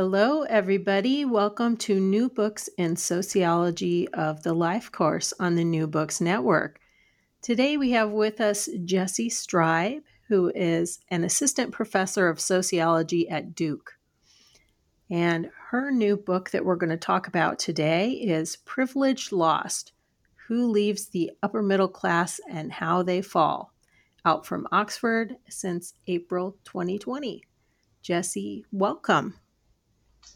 Hello, everybody. Welcome to New Books in Sociology of the Life course on the New Books Network. Today we have with us Jessi Streib, who is an assistant professor of sociology at Duke. And her new book that we're going to talk about today is Privilege Lost Who Leaves the Upper Middle Class and How They Fall, out from Oxford since April 2020. Jessi, welcome.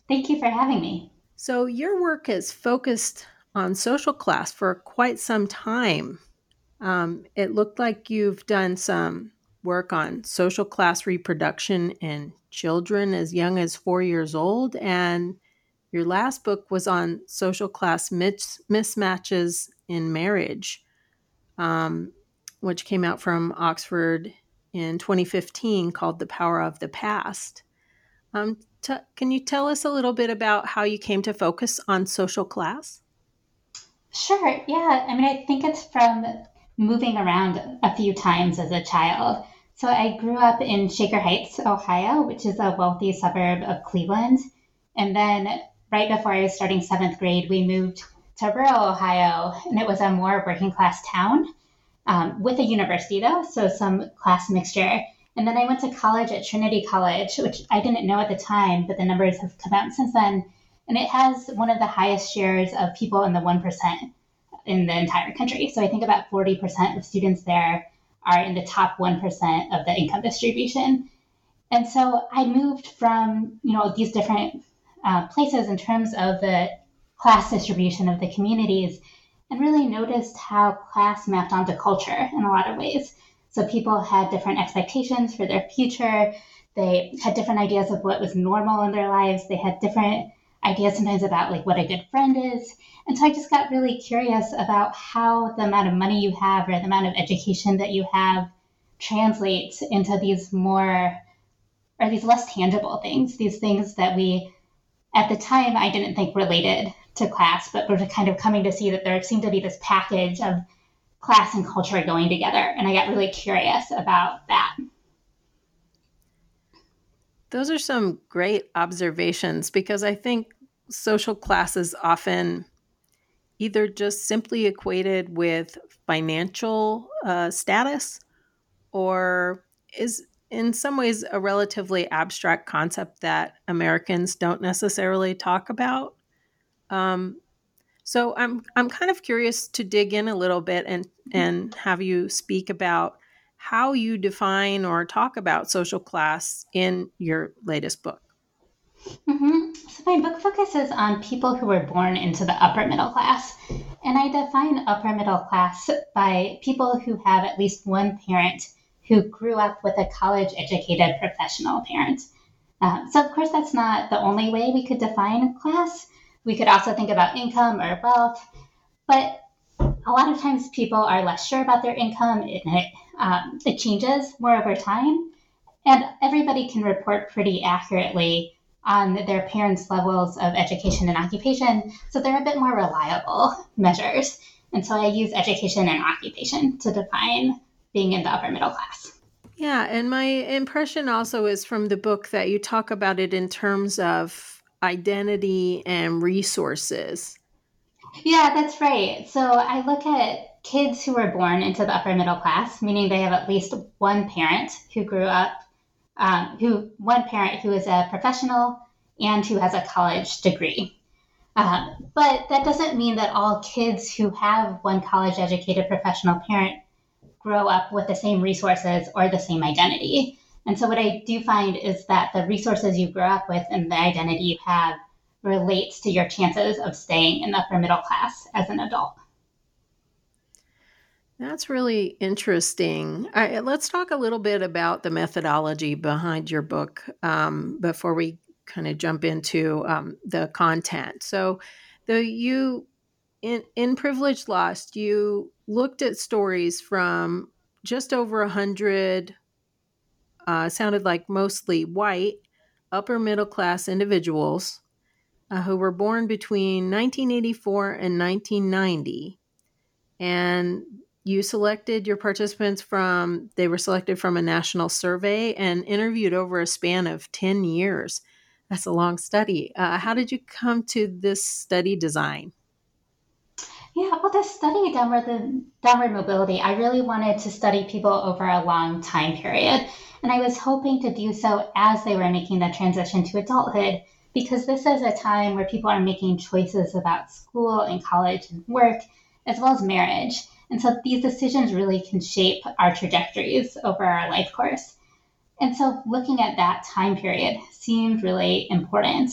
Thank you for having me. So, your work has focused on social class for quite some time. Um, it looked like you've done some work on social class reproduction in children as young as four years old, and your last book was on social class mis- mismatches in marriage, um, which came out from Oxford in 2015 called The Power of the Past. Um, T- can you tell us a little bit about how you came to focus on social class? Sure. Yeah. I mean, I think it's from moving around a few times as a child. So I grew up in Shaker Heights, Ohio, which is a wealthy suburb of Cleveland. And then right before I was starting seventh grade, we moved to rural Ohio, and it was a more working class town um, with a university, though, so some class mixture. And then I went to college at Trinity College, which I didn't know at the time, but the numbers have come out since then. And it has one of the highest shares of people in the 1% in the entire country. So I think about 40% of students there are in the top 1% of the income distribution. And so I moved from, you know, these different uh, places in terms of the class distribution of the communities and really noticed how class mapped onto culture in a lot of ways. So people had different expectations for their future. They had different ideas of what was normal in their lives. They had different ideas sometimes about like what a good friend is. And so I just got really curious about how the amount of money you have or the amount of education that you have translates into these more or these less tangible things, these things that we at the time I didn't think related to class, but we're kind of coming to see that there seemed to be this package of class and culture going together. And I got really curious about that. Those are some great observations because I think social class is often either just simply equated with financial uh, status or is in some ways a relatively abstract concept that Americans don't necessarily talk about. Um, so I'm I'm kind of curious to dig in a little bit and and have you speak about how you define or talk about social class in your latest book. Mm-hmm. So my book focuses on people who were born into the upper middle class, and I define upper middle class by people who have at least one parent who grew up with a college-educated professional parent. Um, so of course that's not the only way we could define class. We could also think about income or wealth, but a lot of times people are less sure about their income it, um, it changes more over time. And everybody can report pretty accurately on their parents' levels of education and occupation. So they're a bit more reliable measures. And so I use education and occupation to define being in the upper middle class. Yeah. And my impression also is from the book that you talk about it in terms of identity and resources. Yeah, that's right. So I look at kids who were born into the upper middle class, meaning they have at least one parent who grew up, um, who one parent who is a professional and who has a college degree. Um, but that doesn't mean that all kids who have one college educated professional parent grow up with the same resources or the same identity. And so, what I do find is that the resources you grow up with and the identity you have relates to your chances of staying in the upper middle class as an adult. That's really interesting. let's talk a little bit about the methodology behind your book um, before we kind of jump into um, the content. So, the you in in Privilege Lost, you looked at stories from just over a hundred. Uh, sounded like mostly white, upper middle class individuals uh, who were born between 1984 and 1990, and you selected your participants from they were selected from a national survey and interviewed over a span of 10 years. That's a long study. Uh, how did you come to this study design yeah well the study downward the downward mobility i really wanted to study people over a long time period and i was hoping to do so as they were making the transition to adulthood because this is a time where people are making choices about school and college and work as well as marriage and so these decisions really can shape our trajectories over our life course. And so looking at that time period seemed really important.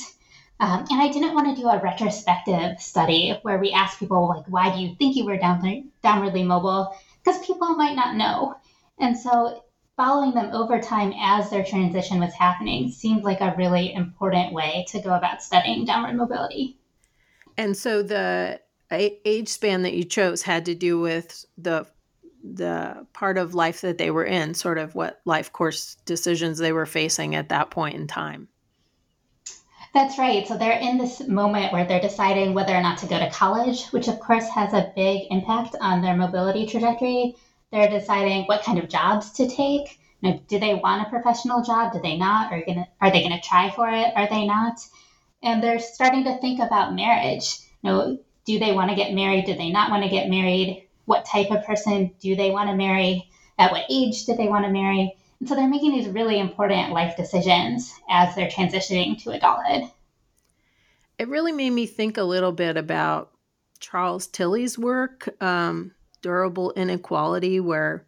Um, and I didn't want to do a retrospective study where we ask people, like, why do you think you were down, downwardly mobile? Because people might not know. And so following them over time as their transition was happening seemed like a really important way to go about studying downward mobility. And so the age span that you chose had to do with the the part of life that they were in, sort of what life course decisions they were facing at that point in time. That's right. So they're in this moment where they're deciding whether or not to go to college, which of course has a big impact on their mobility trajectory. They're deciding what kind of jobs to take. You know, do they want a professional job? Do they not? Are, gonna, are they going to try for it? Are they not? And they're starting to think about marriage. You know, do they want to get married? Do they not want to get married? What type of person do they want to marry? At what age do they want to marry? And so they're making these really important life decisions as they're transitioning to adulthood. It really made me think a little bit about Charles Tilly's work, um, Durable Inequality, where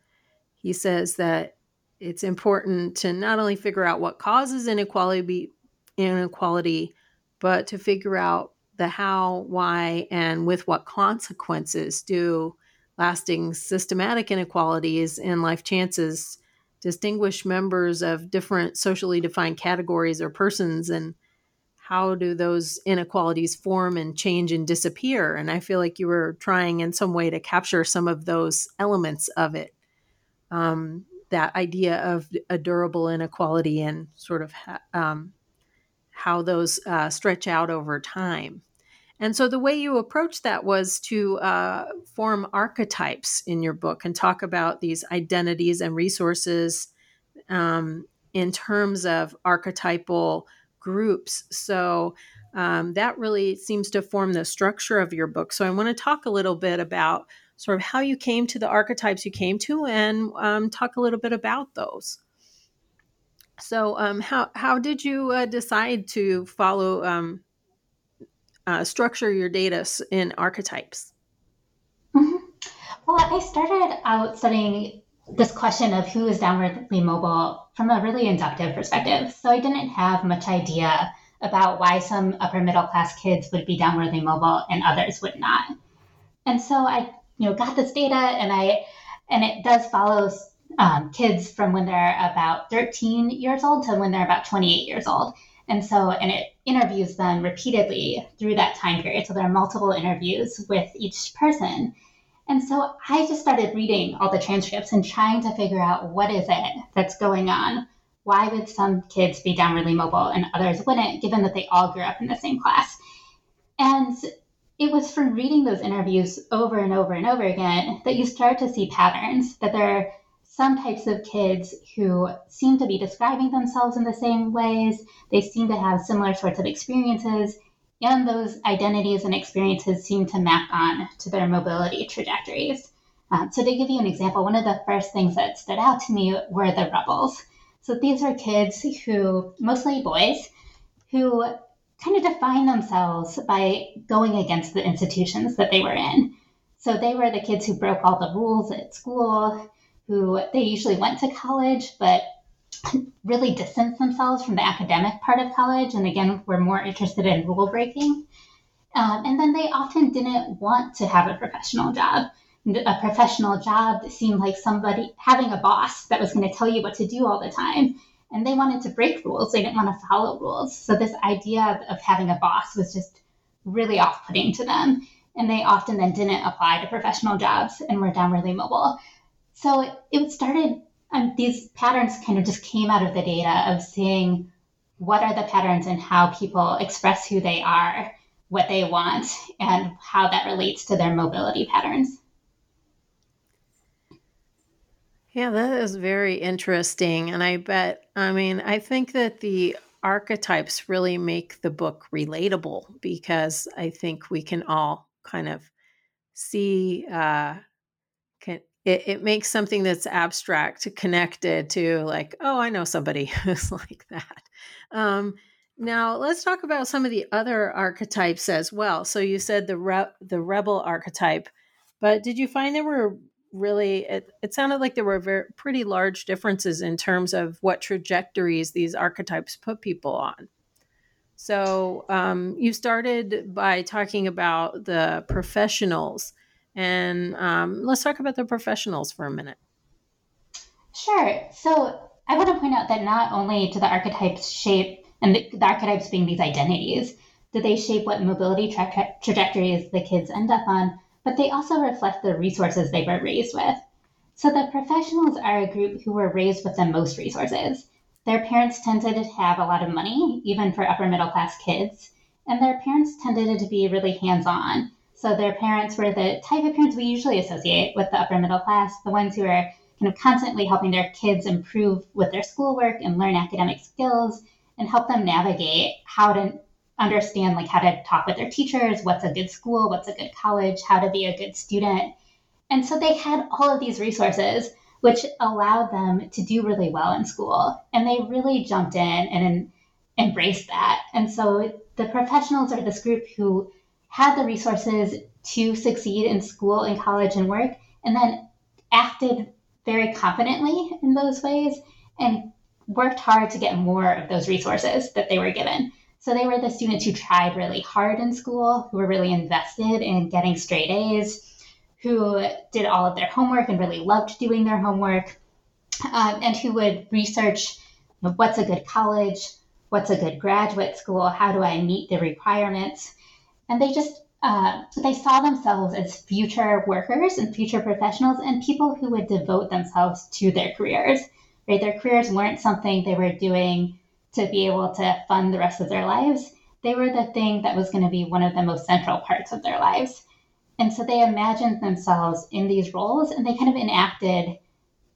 he says that it's important to not only figure out what causes inequality, inequality, but to figure out the how, why, and with what consequences do lasting systematic inequalities in life chances distinguish members of different socially defined categories or persons and how do those inequalities form and change and disappear? And i feel like you were trying in some way to capture some of those elements of it um, that idea of a durable inequality and sort of um, how those uh, stretch out over time and so the way you approached that was to uh, form archetypes in your book and talk about these identities and resources um, in terms of archetypal groups. So um, that really seems to form the structure of your book. So I want to talk a little bit about sort of how you came to the archetypes you came to and um, talk a little bit about those. So, um, how how did you uh, decide to follow um, uh, structure your data in archetypes? Mm-hmm. Well, I started out studying this question of who is downwardly mobile from a really inductive perspective. So I didn't have much idea about why some upper middle class kids would be downwardly mobile and others would not. And so I, you know, got this data, and I, and it does follow um, kids from when they're about 13 years old to when they're about 28 years old. And so, and it interviews them repeatedly through that time period. So there are multiple interviews with each person. And so I just started reading all the transcripts and trying to figure out what is it that's going on. Why would some kids be downwardly mobile and others wouldn't, given that they all grew up in the same class? And it was from reading those interviews over and over and over again that you start to see patterns, that there some types of kids who seem to be describing themselves in the same ways. They seem to have similar sorts of experiences, and those identities and experiences seem to map on to their mobility trajectories. Um, so, to give you an example, one of the first things that stood out to me were the rebels. So, these are kids who, mostly boys, who kind of define themselves by going against the institutions that they were in. So, they were the kids who broke all the rules at school who they usually went to college, but really distanced themselves from the academic part of college and again were more interested in rule breaking. Um, and then they often didn't want to have a professional job. a professional job that seemed like somebody having a boss that was going to tell you what to do all the time. And they wanted to break rules. They didn't want to follow rules. So this idea of having a boss was just really off putting to them. And they often then didn't apply to professional jobs and were downwardly mobile. So it, it started, um, these patterns kind of just came out of the data of seeing what are the patterns and how people express who they are, what they want, and how that relates to their mobility patterns. Yeah, that is very interesting. And I bet, I mean, I think that the archetypes really make the book relatable because I think we can all kind of see, uh, it, it makes something that's abstract connected to, like, oh, I know somebody who's like that. Um, now, let's talk about some of the other archetypes as well. So you said the re- the rebel archetype, but did you find there were really it, it sounded like there were very pretty large differences in terms of what trajectories these archetypes put people on so um, you started by talking about the professionals and um, let's talk about the professionals for a minute sure so i want to point out that not only do the archetypes shape and the, the archetypes being these identities do they shape what mobility tra- trajectories the kids end up on but they also reflect the resources they were raised with. So the professionals are a group who were raised with the most resources. Their parents tended to have a lot of money, even for upper middle class kids, and their parents tended to be really hands on. So their parents were the type of parents we usually associate with the upper middle class, the ones who are kind of constantly helping their kids improve with their schoolwork and learn academic skills and help them navigate how to understand like how to talk with their teachers, what's a good school, what's a good college, how to be a good student. And so they had all of these resources which allowed them to do really well in school. And they really jumped in and embraced that. And so the professionals are this group who had the resources to succeed in school and college and work, and then acted very confidently in those ways and worked hard to get more of those resources that they were given. So they were the students who tried really hard in school, who were really invested in getting straight A's, who did all of their homework and really loved doing their homework, um, and who would research what's a good college, what's a good graduate school, how do I meet the requirements. And they just uh, they saw themselves as future workers and future professionals and people who would devote themselves to their careers. Right, their careers weren't something they were doing to be able to fund the rest of their lives, they were the thing that was going to be one of the most central parts of their lives. And so they imagined themselves in these roles and they kind of enacted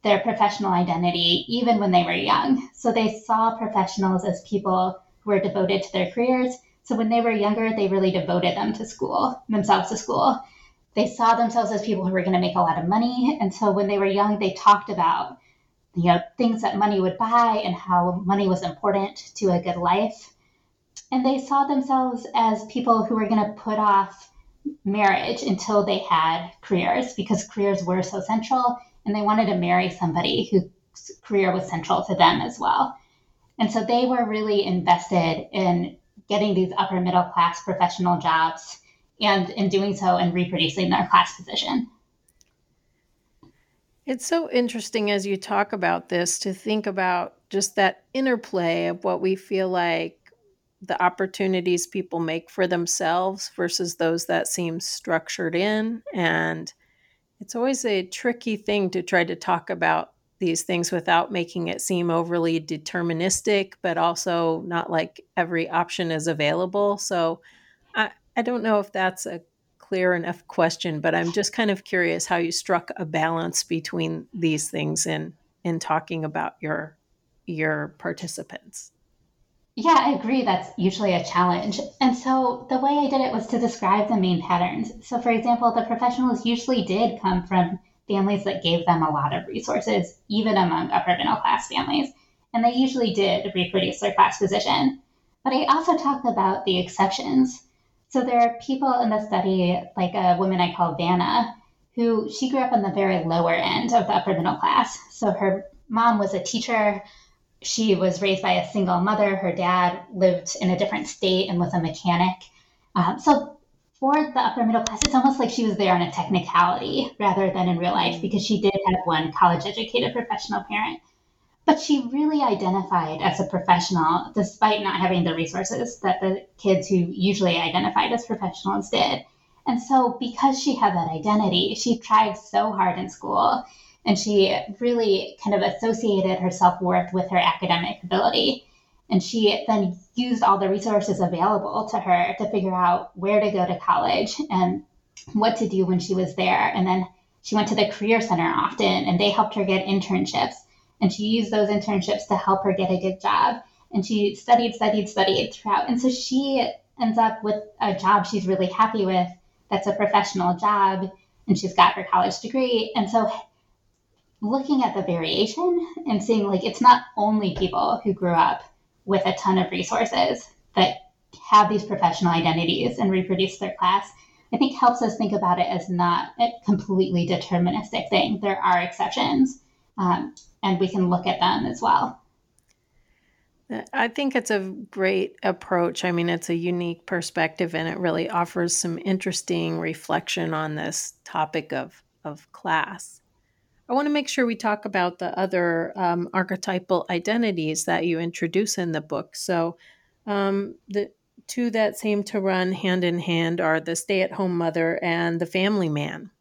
their professional identity even when they were young. So they saw professionals as people who were devoted to their careers. So when they were younger, they really devoted them to school, themselves to school. They saw themselves as people who were going to make a lot of money. And so when they were young, they talked about you know things that money would buy and how money was important to a good life and they saw themselves as people who were going to put off marriage until they had careers because careers were so central and they wanted to marry somebody whose career was central to them as well and so they were really invested in getting these upper middle class professional jobs and in doing so and reproducing their class position it's so interesting as you talk about this to think about just that interplay of what we feel like the opportunities people make for themselves versus those that seem structured in. And it's always a tricky thing to try to talk about these things without making it seem overly deterministic, but also not like every option is available. So I, I don't know if that's a clear enough question, but I'm just kind of curious how you struck a balance between these things in in talking about your your participants. Yeah, I agree. That's usually a challenge. And so the way I did it was to describe the main patterns. So, for example, the professionals usually did come from families that gave them a lot of resources, even among upper middle class families. And they usually did reproduce their class position. But I also talked about the exceptions. So there are people in the study, like a woman I call Vanna, who she grew up on the very lower end of the upper middle class. So her mom was a teacher. She was raised by a single mother. Her dad lived in a different state and was a mechanic. Um, so for the upper middle class, it's almost like she was there on a technicality rather than in real life because she did have one college educated professional parent. But she really identified as a professional despite not having the resources that the kids who usually identified as professionals did. And so, because she had that identity, she tried so hard in school and she really kind of associated her self worth with her academic ability. And she then used all the resources available to her to figure out where to go to college and what to do when she was there. And then she went to the Career Center often, and they helped her get internships. And she used those internships to help her get a good job. And she studied, studied, studied throughout. And so she ends up with a job she's really happy with that's a professional job, and she's got her college degree. And so looking at the variation and seeing like it's not only people who grew up with a ton of resources that have these professional identities and reproduce their class, I think helps us think about it as not a completely deterministic thing. There are exceptions, um, and we can look at them as well. I think it's a great approach. I mean, it's a unique perspective and it really offers some interesting reflection on this topic of, of class. I want to make sure we talk about the other um, archetypal identities that you introduce in the book. So, um, the two that seem to run hand in hand are the stay at home mother and the family man.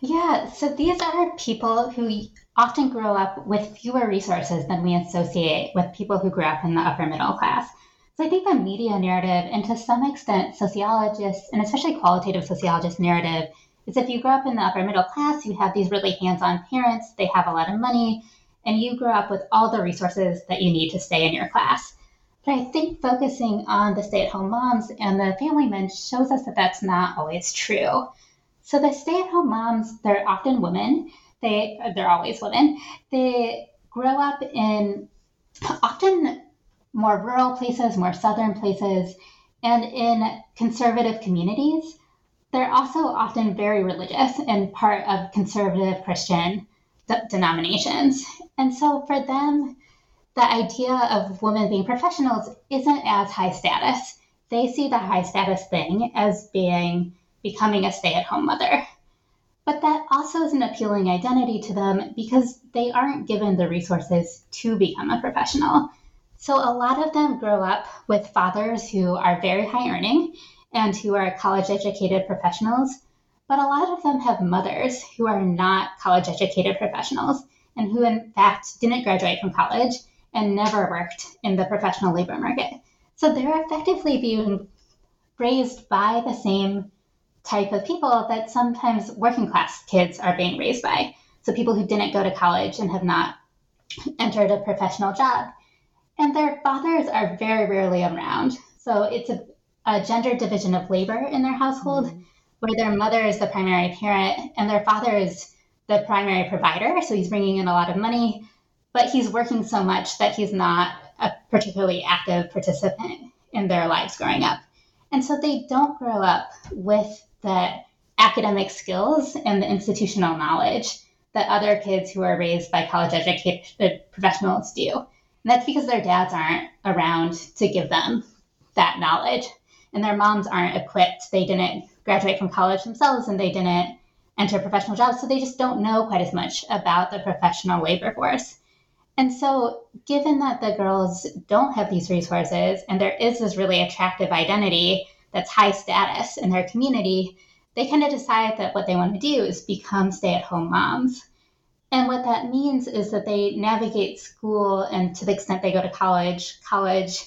Yeah, so these are people who often grow up with fewer resources than we associate with people who grew up in the upper middle class. So I think the media narrative, and to some extent, sociologists, and especially qualitative sociologists' narrative, is if you grow up in the upper middle class, you have these really hands on parents, they have a lot of money, and you grow up with all the resources that you need to stay in your class. But I think focusing on the stay at home moms and the family men shows us that that's not always true. So the stay at home moms, they're often women. They, they're always women. They grow up in often more rural places, more southern places, and in conservative communities they're also often very religious and part of conservative Christian de- denominations. And so for them, the idea of women being professionals isn't as high status. They see the high status thing as being becoming a stay at home mother. But that also is an appealing identity to them because they aren't given the resources to become a professional. So a lot of them grow up with fathers who are very high earning and who are college educated professionals, but a lot of them have mothers who are not college educated professionals and who, in fact, didn't graduate from college and never worked in the professional labor market. So they're effectively being raised by the same type of people that sometimes working class kids are being raised by. So people who didn't go to college and have not entered a professional job. And their fathers are very rarely around. So it's a a gender division of labor in their household mm-hmm. where their mother is the primary parent and their father is the primary provider. So he's bringing in a lot of money, but he's working so much that he's not a particularly active participant in their lives growing up. And so they don't grow up with the academic skills and the institutional knowledge that other kids who are raised by college educated professionals do. And that's because their dads aren't around to give them that knowledge and their moms aren't equipped. They didn't graduate from college themselves and they didn't enter professional jobs. So they just don't know quite as much about the professional labor force. And so, given that the girls don't have these resources and there is this really attractive identity that's high status in their community, they kind of decide that what they want to do is become stay at home moms. And what that means is that they navigate school and to the extent they go to college, college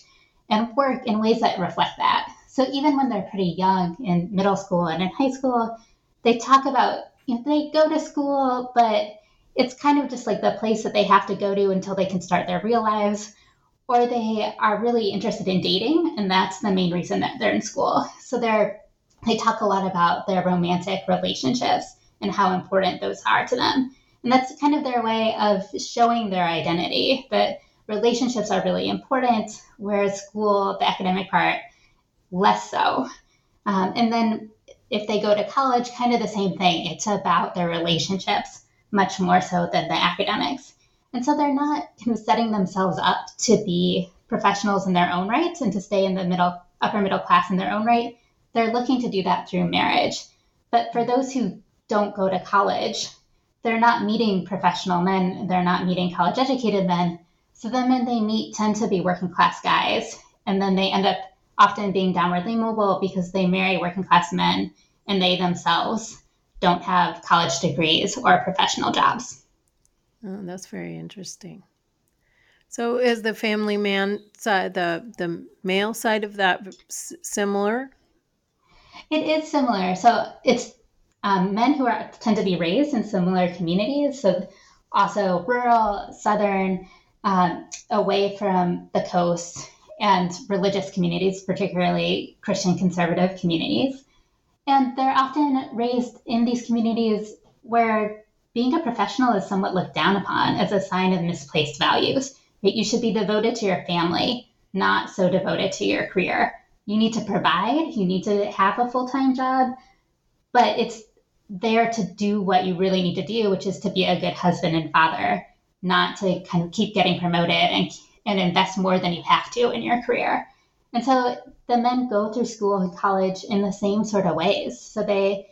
and work in ways that reflect that. So even when they're pretty young in middle school and in high school, they talk about, you know, they go to school, but it's kind of just like the place that they have to go to until they can start their real lives. Or they are really interested in dating, and that's the main reason that they're in school. So they're they talk a lot about their romantic relationships and how important those are to them. And that's kind of their way of showing their identity that relationships are really important, whereas school, the academic part, less so. Um, and then if they go to college, kind of the same thing. It's about their relationships much more so than the academics. And so they're not kind of setting themselves up to be professionals in their own rights and to stay in the middle, upper middle class in their own right. they're looking to do that through marriage. But for those who don't go to college, they're not meeting professional men, they're not meeting college educated men. So the men they meet tend to be working class guys, and then they end up often being downwardly mobile because they marry working class men and they themselves don't have college degrees or professional jobs. Oh, that's very interesting. So, is the family man side, the the male side of that similar? It is similar. So it's um, men who are tend to be raised in similar communities. So also rural, southern, um, away from the coast, and religious communities, particularly Christian conservative communities. And they're often raised in these communities where being a professional is somewhat looked down upon as a sign of misplaced values. That You should be devoted to your family, not so devoted to your career. You need to provide, you need to have a full time job, but it's there to do what you really need to do, which is to be a good husband and father, not to kind of keep getting promoted and, and invest more than you have to in your career. And so the men go through school and college in the same sort of ways. So they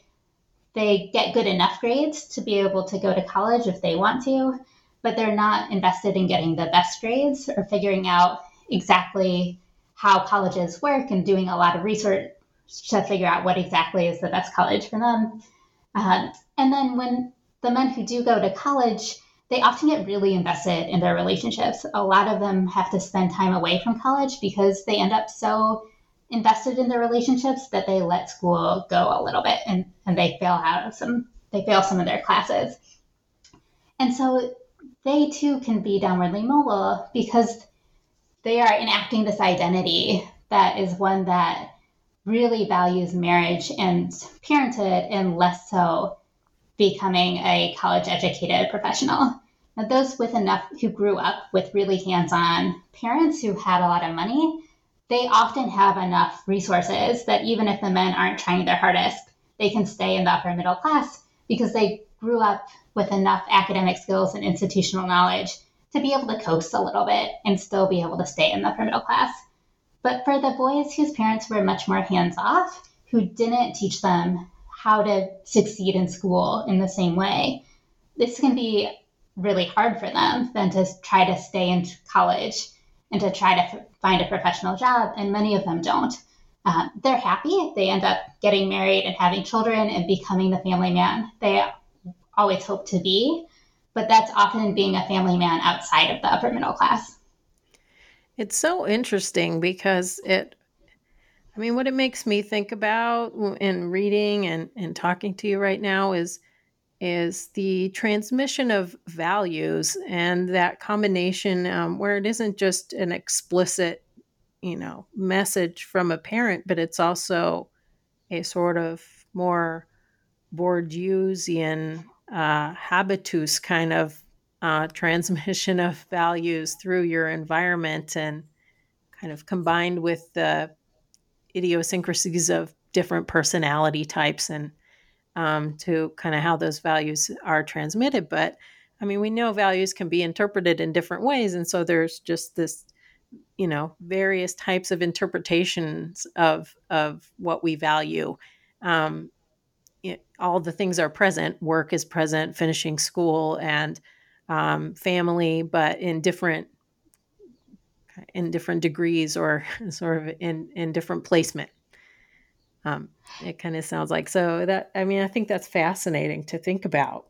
they get good enough grades to be able to go to college if they want to, but they're not invested in getting the best grades or figuring out exactly how colleges work and doing a lot of research to figure out what exactly is the best college for them. Uh, and then when the men who do go to college, they often get really invested in their relationships. A lot of them have to spend time away from college because they end up so invested in their relationships that they let school go a little bit and, and they fail out of some they fail some of their classes. And so they too can be downwardly mobile because they are enacting this identity that is one that really values marriage and parenthood and less so becoming a college educated professional. Now, those with enough who grew up with really hands on parents who had a lot of money, they often have enough resources that even if the men aren't trying their hardest, they can stay in the upper middle class because they grew up with enough academic skills and institutional knowledge to be able to coast a little bit and still be able to stay in the upper middle class. But for the boys whose parents were much more hands off, who didn't teach them how to succeed in school in the same way, this can be really hard for them than to try to stay in college and to try to find a professional job. And many of them don't. Uh, they're happy. They end up getting married and having children and becoming the family man they always hope to be. But that's often being a family man outside of the upper middle class. It's so interesting because it, I mean, what it makes me think about in reading and, and talking to you right now is is the transmission of values and that combination um, where it isn't just an explicit, you know, message from a parent, but it's also a sort of more Bourdieusian uh, habitus kind of uh, transmission of values through your environment and kind of combined with the idiosyncrasies of different personality types and um, to kind of how those values are transmitted. But I mean, we know values can be interpreted in different ways. And so there's just this, you know, various types of interpretations of, of what we value. Um, it, all the things are present. Work is present, finishing school, and um, family, but in different in different degrees or sort of in in different placement. Um, it kind of sounds like so that I mean I think that's fascinating to think about.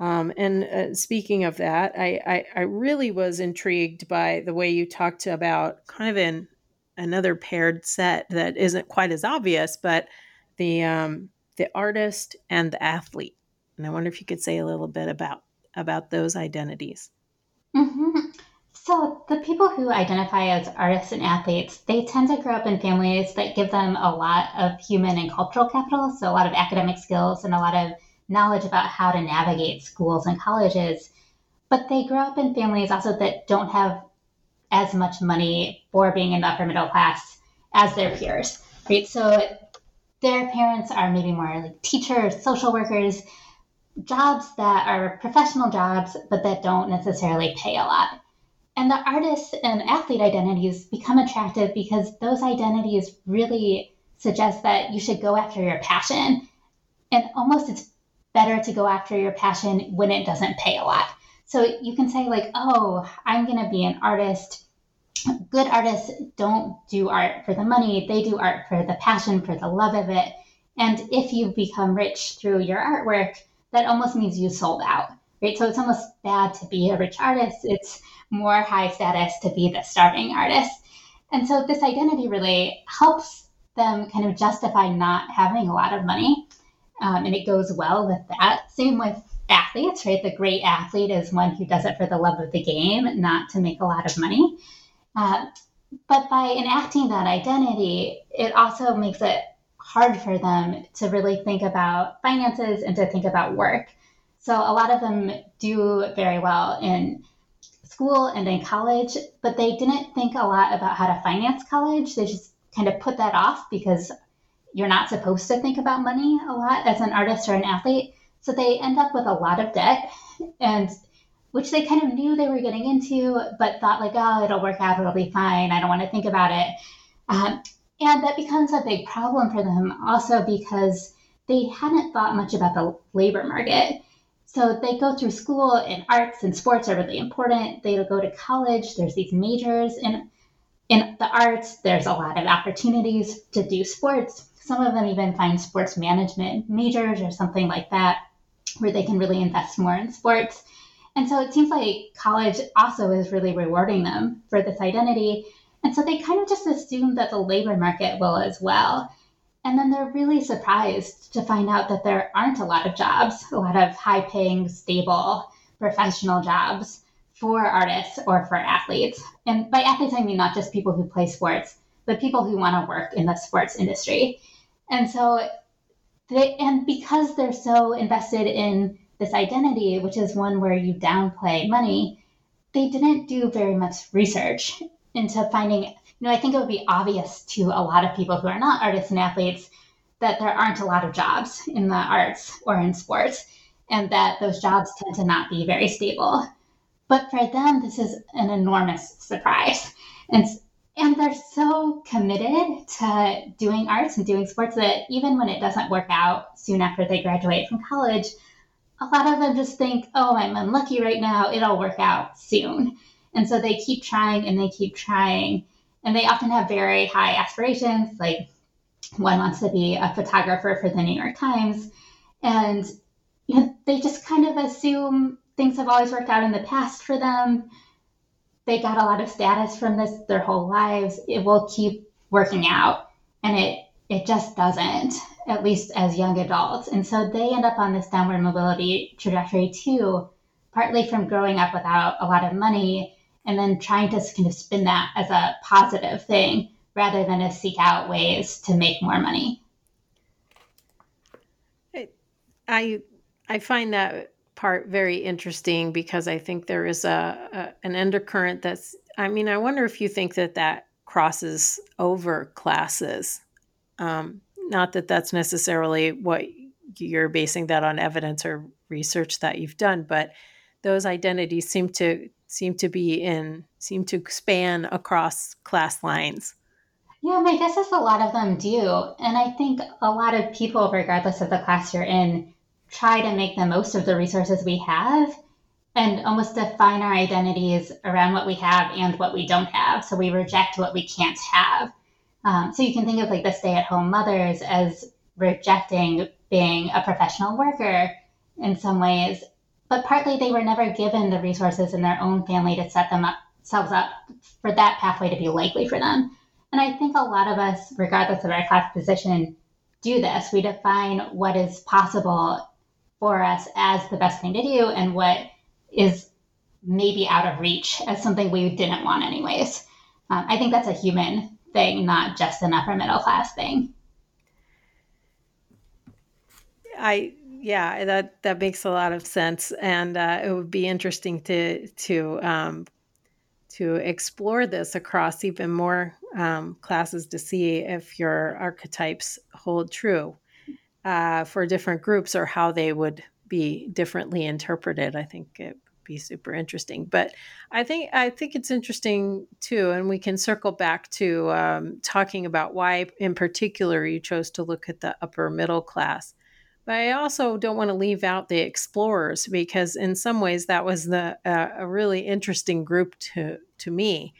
Um, and uh, speaking of that, I, I, I really was intrigued by the way you talked about kind of in another paired set that isn't quite as obvious, but the um, the artist and the athlete. And I wonder if you could say a little bit about about those identities? Mm-hmm. So, the people who identify as artists and athletes, they tend to grow up in families that give them a lot of human and cultural capital, so a lot of academic skills and a lot of knowledge about how to navigate schools and colleges. But they grow up in families also that don't have as much money for being in the upper middle class as their peers, right? So their parents are maybe more like teachers, social workers, jobs that are professional jobs, but that don't necessarily pay a lot. And the artist and athlete identities become attractive because those identities really suggest that you should go after your passion. And almost it's better to go after your passion when it doesn't pay a lot. So you can say, like, oh, I'm going to be an artist. Good artists don't do art for the money, they do art for the passion, for the love of it. And if you become rich through your artwork, that almost means you sold out, right? So it's almost bad to be a rich artist. It's more high status to be the starving artist. And so this identity really helps them kind of justify not having a lot of money. Um, and it goes well with that. Same with athletes, right? The great athlete is one who does it for the love of the game, not to make a lot of money. Uh, but by enacting that identity, it also makes it hard for them to really think about finances and to think about work. So a lot of them do very well in school and in college, but they didn't think a lot about how to finance college. They just kind of put that off because you're not supposed to think about money a lot as an artist or an athlete. So they end up with a lot of debt and which they kind of knew they were getting into, but thought like, oh, it'll work out, it'll be fine. I don't want to think about it. Um, and that becomes a big problem for them also because they hadn't thought much about the labor market. So they go through school and arts and sports are really important. They go to college, there's these majors. And in the arts, there's a lot of opportunities to do sports. Some of them even find sports management majors or something like that, where they can really invest more in sports. And so it seems like college also is really rewarding them for this identity. And so they kind of just assume that the labor market will as well. And then they're really surprised to find out that there aren't a lot of jobs, a lot of high paying, stable, professional jobs for artists or for athletes. And by athletes, I mean not just people who play sports, but people who want to work in the sports industry. And so they, and because they're so invested in this identity, which is one where you downplay money, they didn't do very much research into finding, you know, I think it would be obvious to a lot of people who are not artists and athletes that there aren't a lot of jobs in the arts or in sports, and that those jobs tend to not be very stable. But for them, this is an enormous surprise. And, and they're so committed to doing arts and doing sports that even when it doesn't work out soon after they graduate from college, a lot of them just think, oh, I'm unlucky right now. It'll work out soon. And so they keep trying and they keep trying. And they often have very high aspirations, like one wants to be a photographer for the New York Times. And you know, they just kind of assume things have always worked out in the past for them. They got a lot of status from this their whole lives. It will keep working out. And it it just doesn't, at least as young adults. And so they end up on this downward mobility trajectory too, partly from growing up without a lot of money and then trying to kind of spin that as a positive thing rather than to seek out ways to make more money. I I find that part very interesting because I think there is a, a, an undercurrent that's. I mean, I wonder if you think that that crosses over classes. Um, not that that's necessarily what you're basing that on evidence or research that you've done, but those identities seem to seem to be in seem to span across class lines. Yeah, my guess is a lot of them do. And I think a lot of people, regardless of the class you're in, try to make the most of the resources we have and almost define our identities around what we have and what we don't have. So we reject what we can't have. Um, so you can think of like the stay at home mothers as rejecting being a professional worker in some ways but partly they were never given the resources in their own family to set themselves up for that pathway to be likely for them. And I think a lot of us, regardless of our class position, do this. We define what is possible for us as the best thing to do and what is maybe out of reach as something we didn't want, anyways. Um, I think that's a human thing, not just an upper middle class thing. I yeah, that that makes a lot of sense, and uh, it would be interesting to to um, to explore this across even more um, classes to see if your archetypes hold true uh, for different groups or how they would be differently interpreted. I think it would be super interesting. But I think I think it's interesting too, and we can circle back to um, talking about why, in particular, you chose to look at the upper middle class. But I also don't want to leave out the explorers because, in some ways, that was the uh, a really interesting group to to me.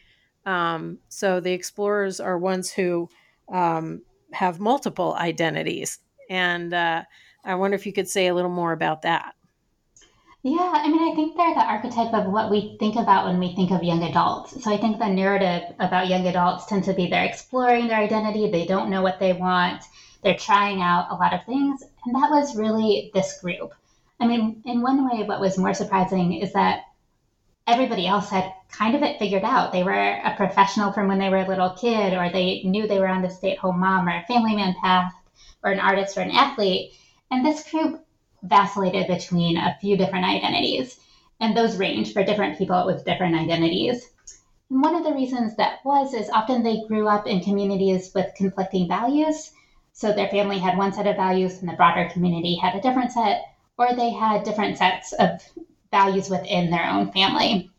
Um, so the explorers are ones who um, have multiple identities, and uh, I wonder if you could say a little more about that. Yeah, I mean, I think they're the archetype of what we think about when we think of young adults. So I think the narrative about young adults tends to be they're exploring their identity, they don't know what they want, they're trying out a lot of things. And that was really this group. I mean, in one way, what was more surprising is that everybody else had kind of it figured out. They were a professional from when they were a little kid, or they knew they were on the stay at home mom or a family man path, or an artist or an athlete. And this group vacillated between a few different identities. And those range for different people with different identities. And one of the reasons that was is often they grew up in communities with conflicting values. So their family had one set of values and the broader community had a different set, or they had different sets of values within their own family.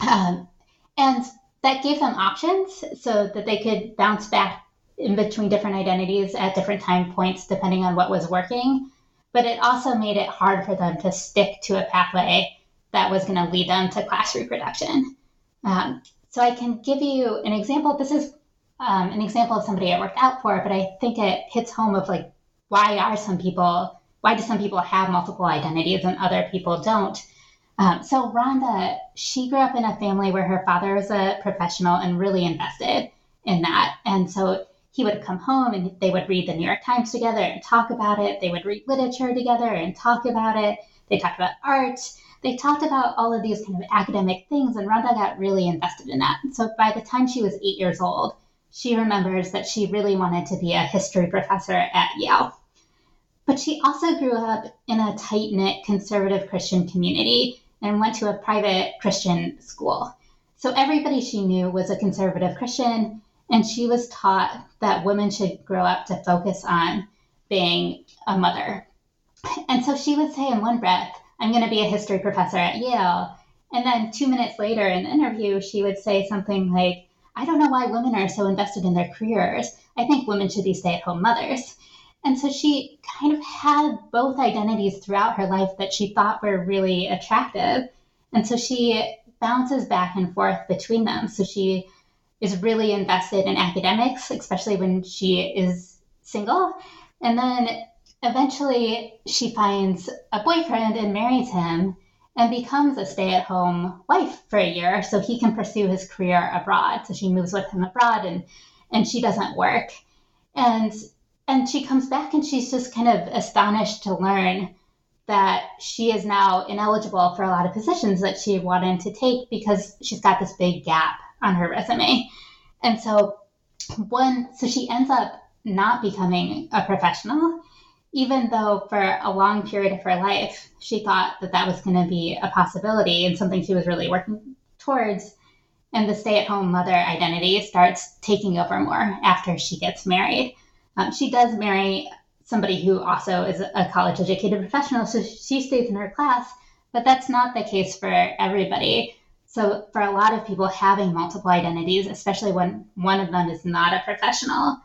Um, and that gave them options so that they could bounce back in between different identities at different time points depending on what was working but it also made it hard for them to stick to a pathway that was going to lead them to class reproduction. Um, so I can give you an example. This is um, an example of somebody I worked out for, but I think it hits home of like why are some people why do some people have multiple identities and other people don't? Um, so Rhonda, she grew up in a family where her father was a professional and really invested in that, and so he would come home and they would read the New York Times together and talk about it. They would read literature together and talk about it. They talked about art. They talked about all of these kind of academic things, and Rhonda got really invested in that. So by the time she was eight years old, she remembers that she really wanted to be a history professor at Yale. But she also grew up in a tight knit conservative Christian community and went to a private Christian school. So everybody she knew was a conservative Christian, and she was taught that women should grow up to focus on being a mother. And so she would say in one breath, I'm going to be a history professor at Yale. And then two minutes later in the interview, she would say something like, I don't know why women are so invested in their careers. I think women should be stay at home mothers. And so she kind of had both identities throughout her life that she thought were really attractive. And so she bounces back and forth between them. So she is really invested in academics, especially when she is single. And then eventually she finds a boyfriend and marries him and becomes a stay at home wife for a year so he can pursue his career abroad. So she moves with him abroad and, and she doesn't work. And and she comes back and she's just kind of astonished to learn that she is now ineligible for a lot of positions that she wanted to take because she's got this big gap on her resume. And so one so she ends up not becoming a professional even though for a long period of her life she thought that that was going to be a possibility and something she was really working towards and the stay-at-home mother identity starts taking over more after she gets married. Um, she does marry somebody who also is a college educated professional so she stays in her class but that's not the case for everybody. So, for a lot of people, having multiple identities, especially when one of them is not a professional,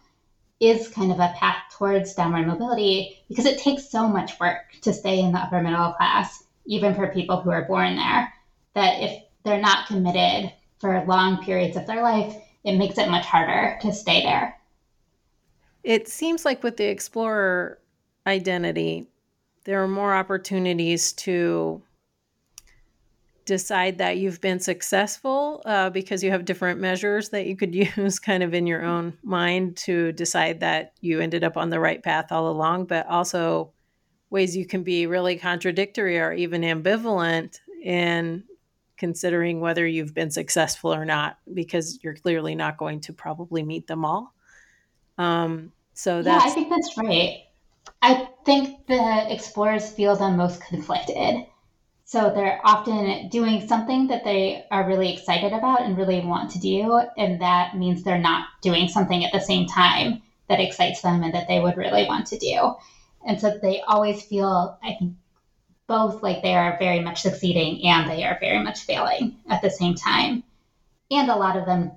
is kind of a path towards downward mobility because it takes so much work to stay in the upper middle class, even for people who are born there, that if they're not committed for long periods of their life, it makes it much harder to stay there. It seems like with the explorer identity, there are more opportunities to decide that you've been successful uh, because you have different measures that you could use kind of in your own mind to decide that you ended up on the right path all along, but also ways you can be really contradictory or even ambivalent in considering whether you've been successful or not because you're clearly not going to probably meet them all. Um, so that's yeah, I think that's right. I think the explorers feel the most conflicted so they're often doing something that they are really excited about and really want to do. And that means they're not doing something at the same time that excites them and that they would really want to do. And so they always feel, I think, both like they are very much succeeding and they are very much failing at the same time. And a lot of them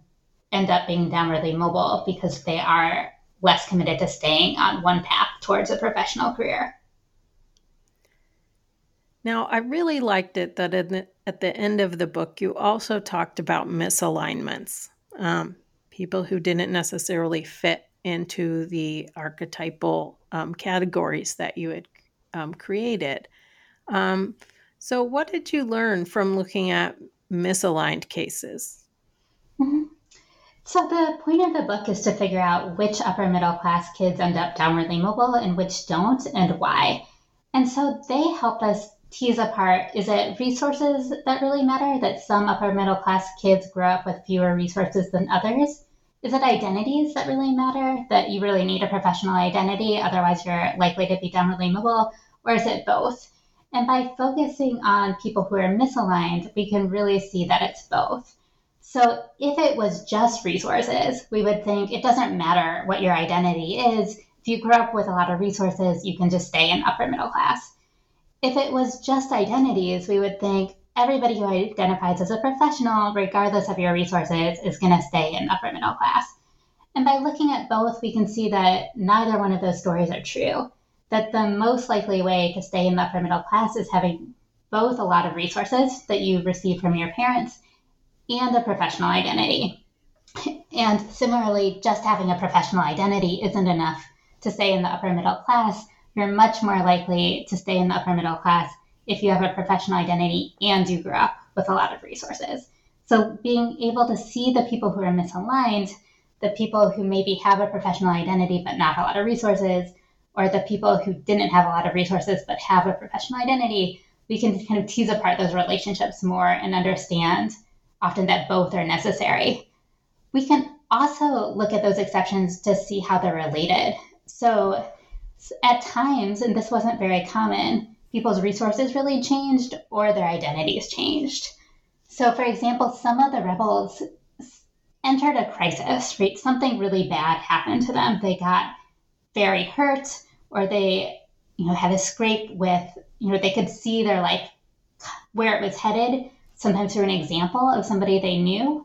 end up being downwardly mobile because they are less committed to staying on one path towards a professional career. Now, I really liked it that the, at the end of the book, you also talked about misalignments, um, people who didn't necessarily fit into the archetypal um, categories that you had um, created. Um, so, what did you learn from looking at misaligned cases? Mm-hmm. So, the point of the book is to figure out which upper middle class kids end up downwardly mobile and which don't, and why. And so, they helped us tease apart is it resources that really matter, that some upper middle class kids grow up with fewer resources than others? Is it identities that really matter, that you really need a professional identity, otherwise, you're likely to be downwardly? Or is it both? And by focusing on people who are misaligned, we can really see that it's both. So if it was just resources, we would think it doesn't matter what your identity is. If you grew up with a lot of resources, you can just stay in upper middle class. If it was just identities, we would think everybody who identifies as a professional, regardless of your resources, is going to stay in upper middle class. And by looking at both, we can see that neither one of those stories are true that the most likely way to stay in the upper middle class is having both a lot of resources that you receive from your parents and a professional identity. And similarly, just having a professional identity isn't enough to stay in the upper middle class. You're much more likely to stay in the upper middle class if you have a professional identity and you grew up with a lot of resources. So, being able to see the people who are misaligned, the people who maybe have a professional identity but not a lot of resources, or the people who didn't have a lot of resources but have a professional identity, we can kind of tease apart those relationships more and understand often that both are necessary. We can also look at those exceptions to see how they're related. So, at times, and this wasn't very common, people's resources really changed or their identities changed. So, for example, some of the rebels entered a crisis, right? Something really bad happened to them. They got very hurt or they you know had a scrape with you know they could see their life where it was headed sometimes through an example of somebody they knew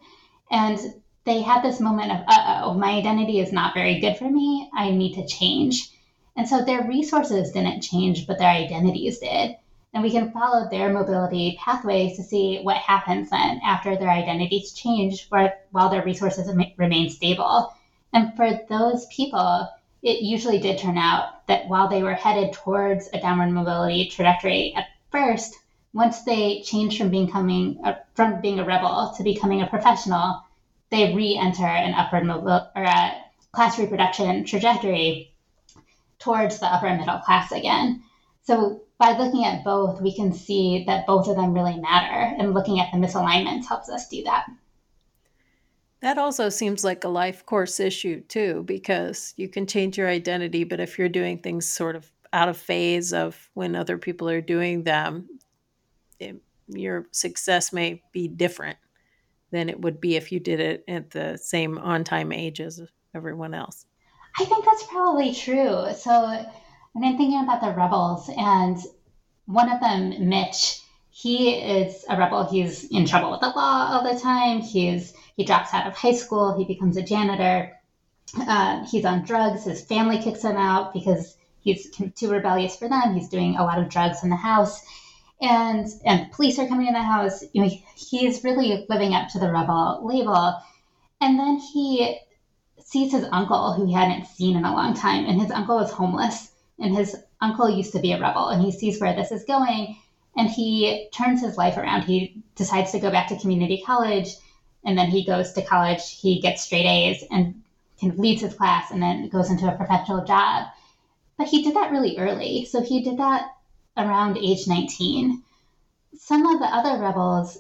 and they had this moment of uh-oh my identity is not very good for me i need to change and so their resources didn't change but their identities did. And we can follow their mobility pathways to see what happens then after their identities change while their resources remain stable. And for those people it usually did turn out that while they were headed towards a downward mobility trajectory at first, once they changed from becoming a, from being a rebel to becoming a professional, they re-enter an upward mobile or a class reproduction trajectory towards the upper middle class again. So by looking at both, we can see that both of them really matter, and looking at the misalignments helps us do that. That also seems like a life course issue too, because you can change your identity, but if you're doing things sort of out of phase of when other people are doing them, it, your success may be different than it would be if you did it at the same on time age as everyone else. I think that's probably true. So when I'm thinking about the rebels, and one of them, Mitch, he is a rebel. He's in trouble with the law all the time. He's he drops out of high school. He becomes a janitor. Uh, he's on drugs. His family kicks him out because he's too rebellious for them. He's doing a lot of drugs in the house, and and police are coming in the house. You know, he's really living up to the rebel label. And then he sees his uncle, who he hadn't seen in a long time, and his uncle is homeless, and his uncle used to be a rebel, and he sees where this is going, and he turns his life around. He decides to go back to community college and then he goes to college, he gets straight A's and of leads his class and then goes into a professional job. But he did that really early. So he did that around age 19. Some of the other rebels,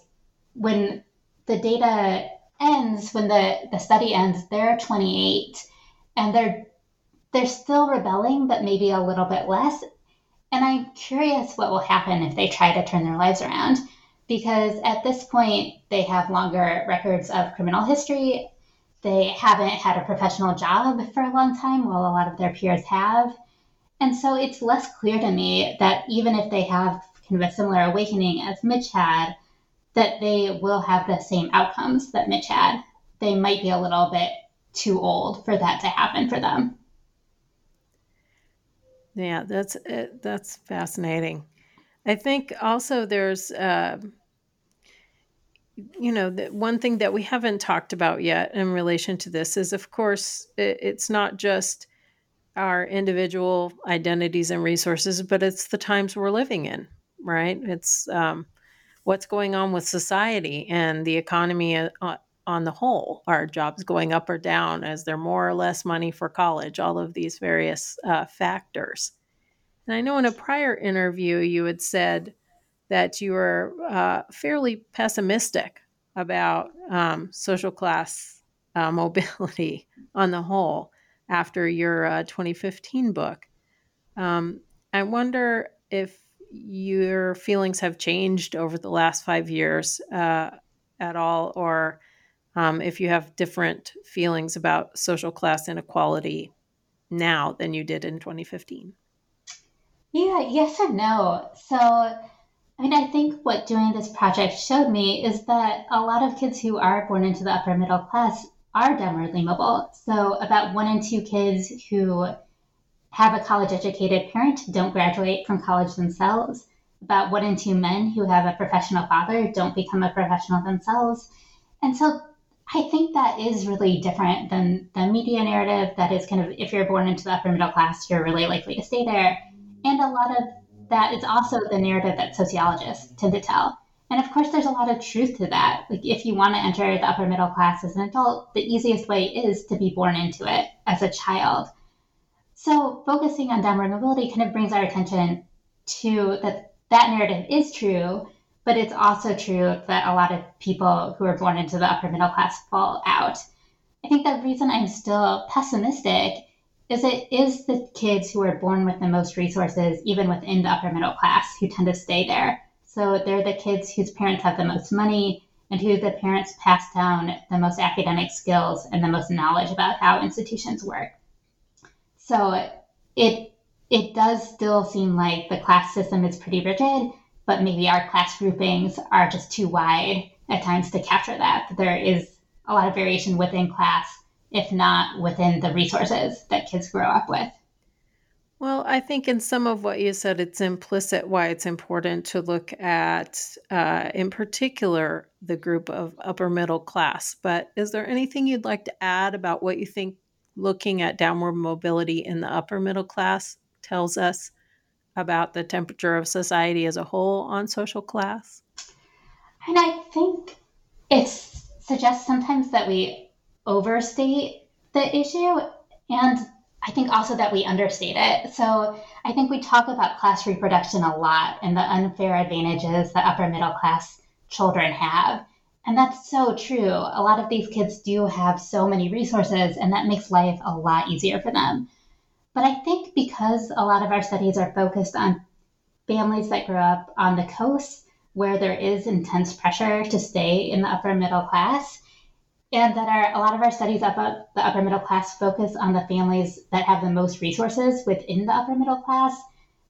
when the data ends, when the, the study ends, they're 28 and they're they're still rebelling, but maybe a little bit less. And I'm curious what will happen if they try to turn their lives around because at this point they have longer records of criminal history. They haven't had a professional job for a long time, while a lot of their peers have. And so it's less clear to me that even if they have kind of a similar awakening as Mitch had, that they will have the same outcomes that Mitch had. They might be a little bit too old for that to happen for them. Yeah, that's uh, that's fascinating. I think also there's, uh, you know, the one thing that we haven't talked about yet in relation to this is, of course, it, it's not just our individual identities and resources, but it's the times we're living in, right? It's um, what's going on with society and the economy uh, on the whole. Are jobs going up or down? Is there more or less money for college? All of these various uh, factors. And I know in a prior interview you had said that you were uh, fairly pessimistic about um, social class uh, mobility on the whole after your uh, 2015 book. Um, I wonder if your feelings have changed over the last five years uh, at all, or um, if you have different feelings about social class inequality now than you did in 2015. Yeah, yes and no. So, I mean, I think what doing this project showed me is that a lot of kids who are born into the upper middle class are downwardly mobile. So, about one in two kids who have a college educated parent don't graduate from college themselves. About one in two men who have a professional father don't become a professional themselves. And so, I think that is really different than the media narrative that is kind of if you're born into the upper middle class, you're really likely to stay there and a lot of that is also the narrative that sociologists tend to tell. And of course, there's a lot of truth to that. Like, if you want to enter the upper middle class as an adult, the easiest way is to be born into it as a child. So, focusing on downward mobility kind of brings our attention to that that narrative is true, but it's also true that a lot of people who are born into the upper middle class fall out. I think the reason I'm still pessimistic is it is the kids who are born with the most resources, even within the upper middle class, who tend to stay there. So they're the kids whose parents have the most money and who the parents pass down the most academic skills and the most knowledge about how institutions work. So it it does still seem like the class system is pretty rigid, but maybe our class groupings are just too wide at times to capture that. That there is a lot of variation within class if not within the resources that kids grow up with. Well, I think in some of what you said, it's implicit why it's important to look at, uh, in particular, the group of upper middle class. But is there anything you'd like to add about what you think looking at downward mobility in the upper middle class tells us about the temperature of society as a whole on social class? And I think it suggests sometimes that we overstate the issue and I think also that we understate it. So I think we talk about class reproduction a lot and the unfair advantages that upper middle class children have. And that's so true. A lot of these kids do have so many resources, and that makes life a lot easier for them. But I think because a lot of our studies are focused on families that grow up on the coast where there is intense pressure to stay in the upper middle class, and that our, a lot of our studies about the upper middle class focus on the families that have the most resources within the upper middle class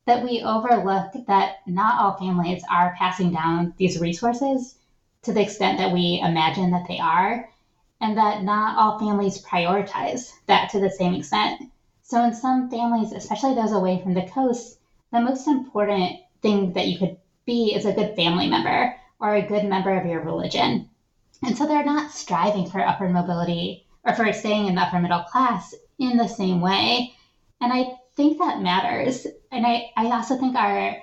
that we overlook that not all families are passing down these resources to the extent that we imagine that they are and that not all families prioritize that to the same extent so in some families especially those away from the coast the most important thing that you could be is a good family member or a good member of your religion and so they're not striving for upper mobility or for staying in the upper middle class in the same way. And I think that matters. And I, I also think our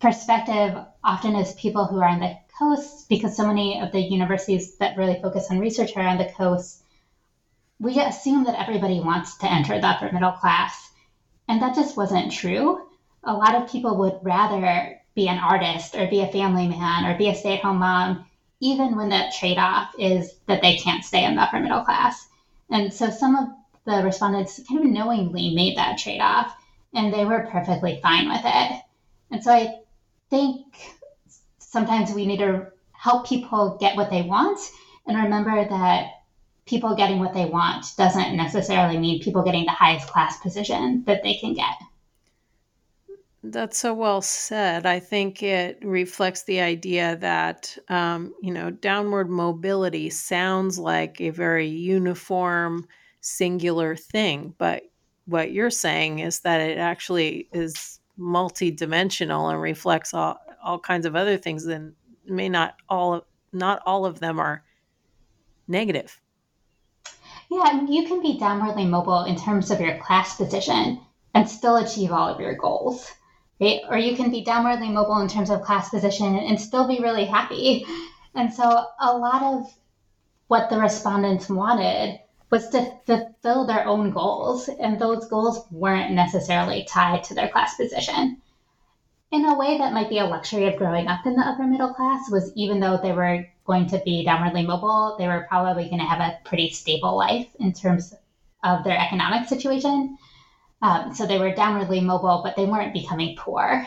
perspective often is people who are in the coast, because so many of the universities that really focus on research are on the coast, we assume that everybody wants to enter the upper middle class. And that just wasn't true. A lot of people would rather be an artist or be a family man or be a stay at home mom even when that trade off is that they can't stay in the upper middle class. And so some of the respondents kind of knowingly made that trade off and they were perfectly fine with it. And so I think sometimes we need to help people get what they want and remember that people getting what they want doesn't necessarily mean people getting the highest class position that they can get. That's so well said. I think it reflects the idea that, um, you know, downward mobility sounds like a very uniform, singular thing. But what you're saying is that it actually is multidimensional and reflects all, all kinds of other things then may not all not all of them are negative. Yeah, you can be downwardly mobile in terms of your class position and still achieve all of your goals right? Or you can be downwardly mobile in terms of class position and still be really happy. And so a lot of what the respondents wanted was to fulfill their own goals, and those goals weren't necessarily tied to their class position. In a way, that might be a luxury of growing up in the upper middle class, was even though they were going to be downwardly mobile, they were probably going to have a pretty stable life in terms of their economic situation. Um, so they were downwardly mobile, but they weren't becoming poor.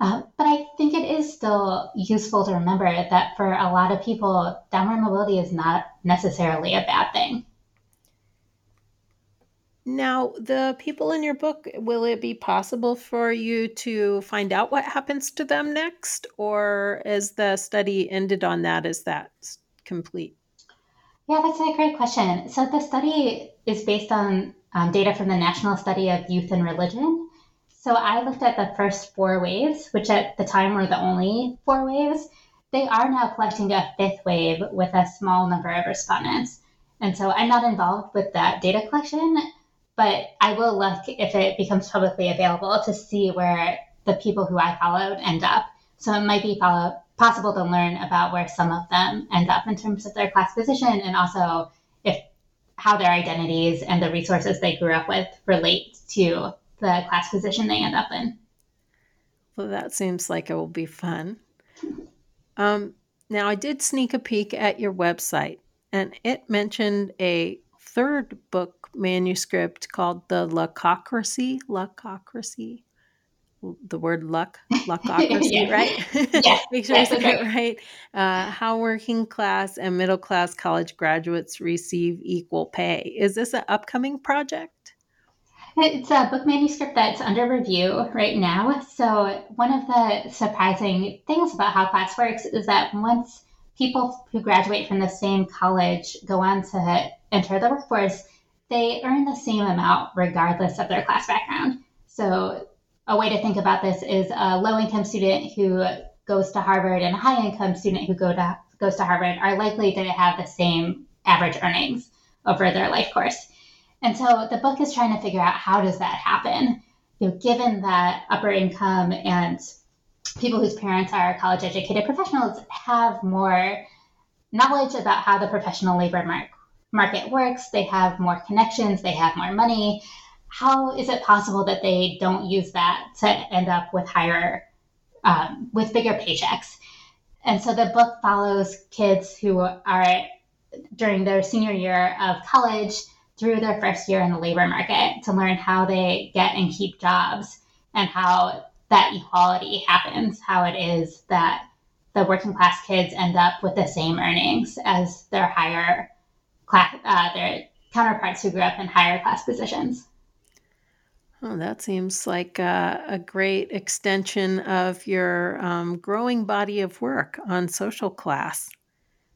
Uh, but I think it is still useful to remember that for a lot of people, downward mobility is not necessarily a bad thing. Now, the people in your book, will it be possible for you to find out what happens to them next? Or is the study ended on that? Is that complete? Yeah, that's a great question. So the study is based on um, data from the National Study of Youth and Religion. So I looked at the first four waves, which at the time were the only four waves. They are now collecting a fifth wave with a small number of respondents. And so I'm not involved with that data collection, but I will look if it becomes publicly available to see where the people who I followed end up. So it might be follow, possible to learn about where some of them end up in terms of their class position and also if how their identities and the resources they grew up with relate to the class position they end up in. Well, that seems like it will be fun. Um, now, I did sneak a peek at your website, and it mentioned a third book manuscript called The Luckocracy. Luckocracy the word luck, luckocracy, yeah. right? Yeah. Make sure I said that right. Uh, how working class and middle class college graduates receive equal pay. Is this an upcoming project? It's a book manuscript that's under review right now. So, one of the surprising things about how class works is that once people who graduate from the same college go on to enter the workforce, they earn the same amount regardless of their class background. So, a way to think about this is a low income student who goes to Harvard and a high income student who go to, goes to Harvard are likely to have the same average earnings over their life course. And so the book is trying to figure out how does that happen? You know, given that upper income and people whose parents are college educated professionals have more knowledge about how the professional labor mar- market works, they have more connections, they have more money, how is it possible that they don't use that to end up with higher, um, with bigger paychecks? And so the book follows kids who are during their senior year of college through their first year in the labor market to learn how they get and keep jobs and how that equality happens, how it is that the working class kids end up with the same earnings as their higher class, uh, their counterparts who grew up in higher class positions. Oh, that seems like a, a great extension of your um, growing body of work on social class.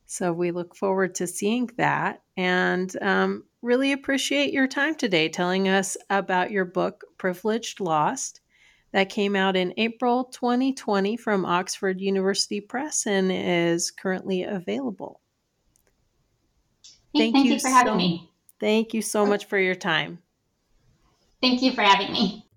So we look forward to seeing that and um, really appreciate your time today telling us about your book, Privileged Lost, that came out in April 2020 from Oxford University Press and is currently available. Hey, thank, thank, you, for having me. Thank you so oh. much for your time. Thank you for having me.